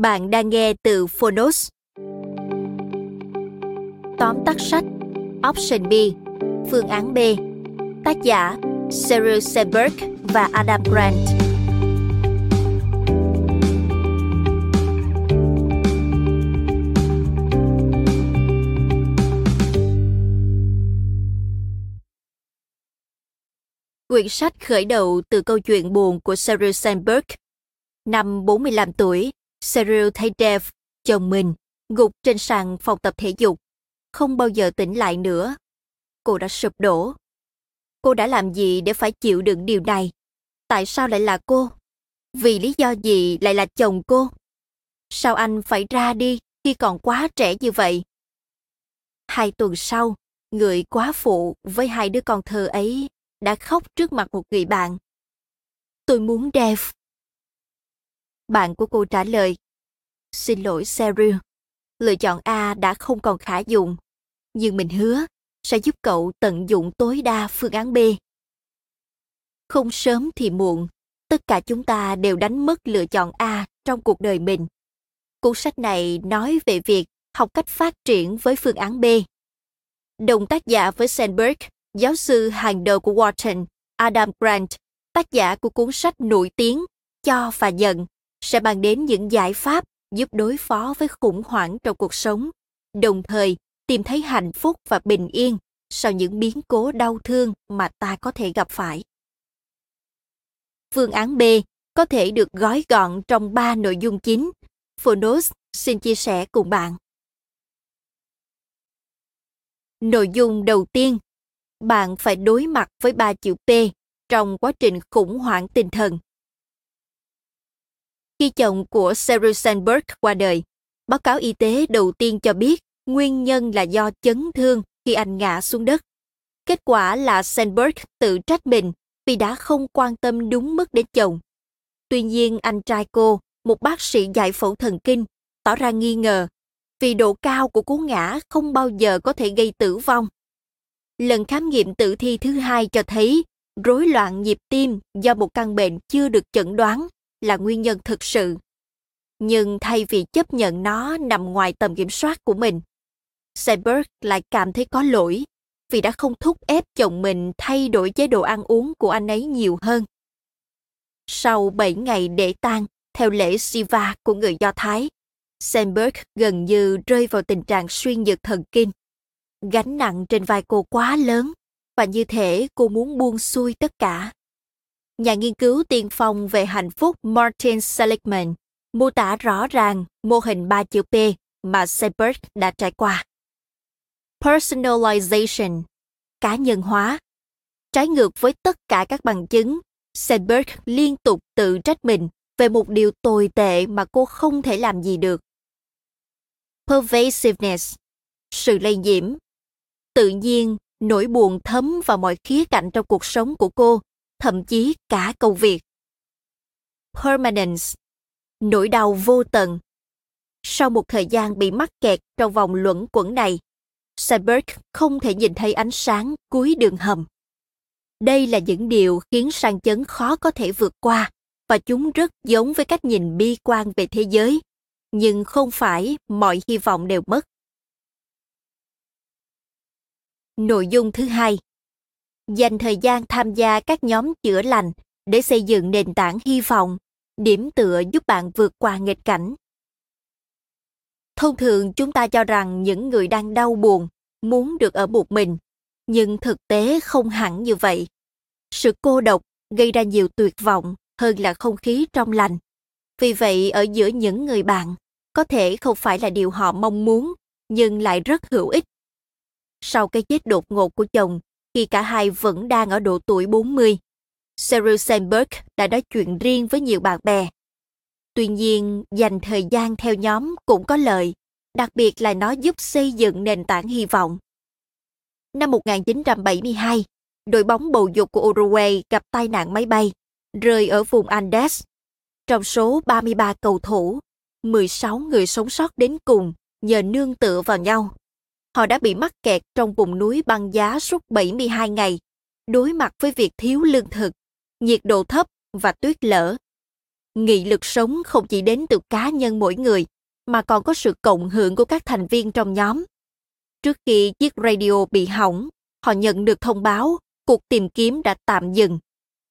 Bạn đang nghe từ Phonos. Tóm tắt sách Option B, phương án B Tác giả Sheryl Sandberg và Adam Grant Quyển sách khởi đầu từ câu chuyện buồn của Sheryl Sandberg. Năm 45 tuổi, Cyril thấy Dev chồng mình, gục trên sàn phòng tập thể dục, không bao giờ tỉnh lại nữa. Cô đã sụp đổ. Cô đã làm gì để phải chịu đựng điều này? Tại sao lại là cô? Vì lý do gì lại là chồng cô? Sao anh phải ra đi khi còn quá trẻ như vậy? Hai tuần sau, người quá phụ với hai đứa con thơ ấy đã khóc trước mặt một người bạn. Tôi muốn Dev. Bạn của cô trả lời, Xin lỗi Cheryl, lựa chọn A đã không còn khả dụng, nhưng mình hứa sẽ giúp cậu tận dụng tối đa phương án B. Không sớm thì muộn, tất cả chúng ta đều đánh mất lựa chọn A trong cuộc đời mình. Cuốn sách này nói về việc học cách phát triển với phương án B. Đồng tác giả với Sandberg, giáo sư hàng đầu của Wharton, Adam Grant, tác giả của cuốn sách nổi tiếng Cho và Nhận, sẽ bàn đến những giải pháp giúp đối phó với khủng hoảng trong cuộc sống, đồng thời tìm thấy hạnh phúc và bình yên sau những biến cố đau thương mà ta có thể gặp phải. Phương án B có thể được gói gọn trong ba nội dung chính. Phonos xin chia sẻ cùng bạn. Nội dung đầu tiên, bạn phải đối mặt với ba chữ P trong quá trình khủng hoảng tinh thần. Khi chồng của Sheryl Sandberg qua đời, báo cáo y tế đầu tiên cho biết nguyên nhân là do chấn thương khi anh ngã xuống đất. Kết quả là Sandberg tự trách mình vì đã không quan tâm đúng mức đến chồng. Tuy nhiên anh trai cô, một bác sĩ giải phẫu thần kinh, tỏ ra nghi ngờ vì độ cao của cú ngã không bao giờ có thể gây tử vong. Lần khám nghiệm tử thi thứ hai cho thấy rối loạn nhịp tim do một căn bệnh chưa được chẩn đoán là nguyên nhân thực sự nhưng thay vì chấp nhận nó nằm ngoài tầm kiểm soát của mình Sandberg lại cảm thấy có lỗi vì đã không thúc ép chồng mình thay đổi chế độ ăn uống của anh ấy nhiều hơn. Sau 7 ngày để tang theo lễ Siva của người Do Thái, Sandberg gần như rơi vào tình trạng suy nhược thần kinh. Gánh nặng trên vai cô quá lớn và như thể cô muốn buông xuôi tất cả. Nhà nghiên cứu tiên phong về hạnh phúc Martin Seligman mô tả rõ ràng mô hình ba chữ P mà Seberg đã trải qua. Personalization, cá nhân hóa. Trái ngược với tất cả các bằng chứng, Seberg liên tục tự trách mình về một điều tồi tệ mà cô không thể làm gì được. Pervasiveness, sự lây nhiễm. Tự nhiên, nỗi buồn thấm vào mọi khía cạnh trong cuộc sống của cô thậm chí cả công việc. Permanence, nỗi đau vô tận. Sau một thời gian bị mắc kẹt trong vòng luẩn quẩn này, Sandberg không thể nhìn thấy ánh sáng cuối đường hầm. Đây là những điều khiến sang chấn khó có thể vượt qua và chúng rất giống với cách nhìn bi quan về thế giới. nhưng không phải mọi hy vọng đều mất. Nội dung thứ hai Dành thời gian tham gia các nhóm chữa lành để xây dựng nền tảng hy vọng, điểm tựa giúp bạn vượt qua nghịch cảnh. Thông thường chúng ta cho rằng những người đang đau buồn muốn được ở một mình, nhưng thực tế không hẳn như vậy. Sự cô độc gây ra nhiều tuyệt vọng hơn là không khí trong lành. Vì vậy, ở giữa những người bạn, có thể không phải là điều họ mong muốn, nhưng lại rất hữu ích. Sau cái chết đột ngột của chồng, khi cả hai vẫn đang ở độ tuổi 40, Sheryl Sandberg đã nói chuyện riêng với nhiều bạn bè. Tuy nhiên, dành thời gian theo nhóm cũng có lợi, đặc biệt là nó giúp xây dựng nền tảng hy vọng. Năm 1972, đội bóng bầu dục của Uruguay gặp tai nạn máy bay, rơi ở vùng Andes. Trong số 33 cầu thủ, 16 người sống sót đến cùng nhờ nương tựa vào nhau. Họ đã bị mắc kẹt trong vùng núi băng giá suốt 72 ngày, đối mặt với việc thiếu lương thực, nhiệt độ thấp và tuyết lở. Nghị lực sống không chỉ đến từ cá nhân mỗi người, mà còn có sự cộng hưởng của các thành viên trong nhóm. Trước khi chiếc radio bị hỏng, họ nhận được thông báo cuộc tìm kiếm đã tạm dừng.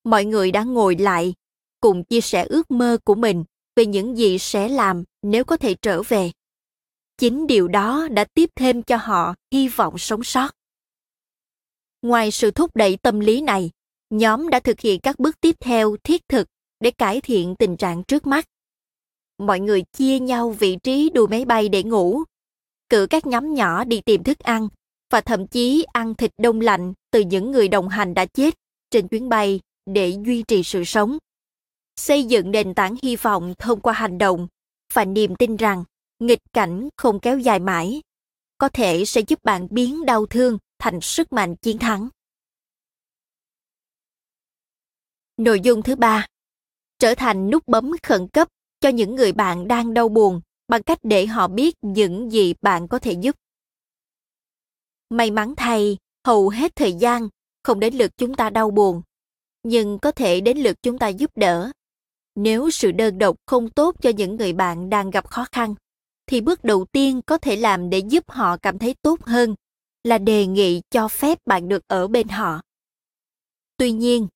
Mọi người đã ngồi lại, cùng chia sẻ ước mơ của mình về những gì sẽ làm nếu có thể trở về. Chính điều đó đã tiếp thêm cho họ hy vọng sống sót. Ngoài sự thúc đẩy tâm lý này, nhóm đã thực hiện các bước tiếp theo thiết thực để cải thiện tình trạng trước mắt. Mọi người chia nhau vị trí đuôi máy bay để ngủ, cử các nhóm nhỏ đi tìm thức ăn và thậm chí ăn thịt đông lạnh từ những người đồng hành đã chết trên chuyến bay để duy trì sự sống. Xây dựng nền tảng hy vọng thông qua hành động và niềm tin rằng nghịch cảnh không kéo dài mãi, có thể sẽ giúp bạn biến đau thương thành sức mạnh chiến thắng. Nội dung thứ ba, trở thành nút bấm khẩn cấp cho những người bạn đang đau buồn bằng cách để họ biết những gì bạn có thể giúp. May mắn thay, hầu hết thời gian không đến lượt chúng ta đau buồn, nhưng có thể đến lượt chúng ta giúp đỡ. Nếu sự đơn độc không tốt cho những người bạn đang gặp khó khăn, thì bước đầu tiên có thể làm để giúp họ cảm thấy tốt hơn là đề nghị cho phép bạn được ở bên họ. Tuy nhiên,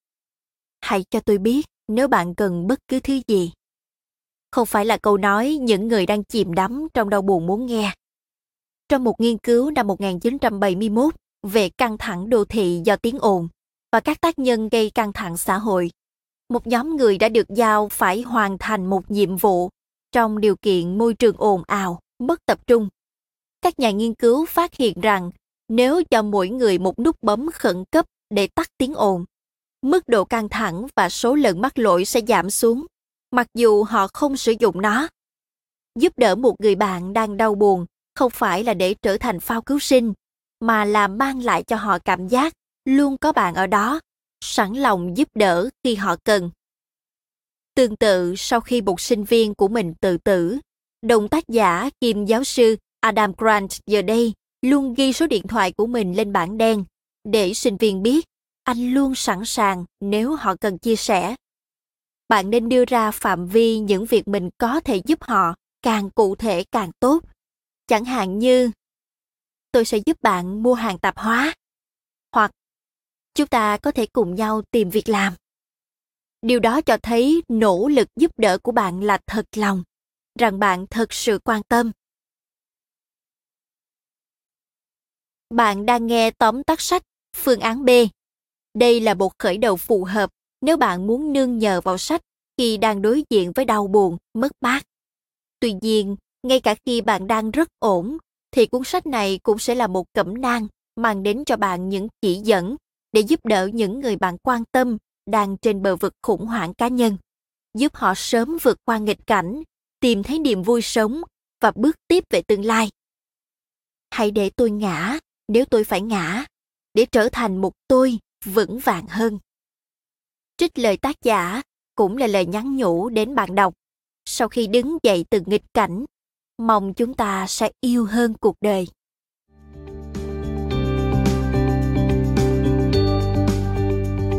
hãy cho tôi biết nếu bạn cần bất cứ thứ gì. Không phải là câu nói những người đang chìm đắm trong đau buồn muốn nghe. Trong một nghiên cứu năm 1971 về căng thẳng đô thị do tiếng ồn và các tác nhân gây căng thẳng xã hội, một nhóm người đã được giao phải hoàn thành một nhiệm vụ trong điều kiện môi trường ồn ào, mất tập trung. Các nhà nghiên cứu phát hiện rằng nếu cho mỗi người một nút bấm khẩn cấp để tắt tiếng ồn, mức độ căng thẳng và số lần mắc lỗi sẽ giảm xuống, mặc dù họ không sử dụng nó. Giúp đỡ một người bạn đang đau buồn không phải là để trở thành phao cứu sinh, mà là mang lại cho họ cảm giác luôn có bạn ở đó, sẵn lòng giúp đỡ khi họ cần. Tương tự sau khi một sinh viên của mình tự tử, đồng tác giả kiêm giáo sư Adam Grant giờ đây luôn ghi số điện thoại của mình lên bảng đen để sinh viên biết anh luôn sẵn sàng nếu họ cần chia sẻ. Bạn nên đưa ra phạm vi những việc mình có thể giúp họ càng cụ thể càng tốt. Chẳng hạn như tôi sẽ giúp bạn mua hàng tạp hóa hoặc chúng ta có thể cùng nhau tìm việc làm. Điều đó cho thấy nỗ lực giúp đỡ của bạn là thật lòng, rằng bạn thật sự quan tâm. Bạn đang nghe tóm tắt sách Phương án B. Đây là một khởi đầu phù hợp nếu bạn muốn nương nhờ vào sách khi đang đối diện với đau buồn, mất mát. Tuy nhiên, ngay cả khi bạn đang rất ổn, thì cuốn sách này cũng sẽ là một cẩm nang mang đến cho bạn những chỉ dẫn để giúp đỡ những người bạn quan tâm đang trên bờ vực khủng hoảng cá nhân, giúp họ sớm vượt qua nghịch cảnh, tìm thấy niềm vui sống và bước tiếp về tương lai. Hãy để tôi ngã nếu tôi phải ngã, để trở thành một tôi vững vàng hơn. Trích lời tác giả cũng là lời nhắn nhủ đến bạn đọc. Sau khi đứng dậy từ nghịch cảnh, mong chúng ta sẽ yêu hơn cuộc đời.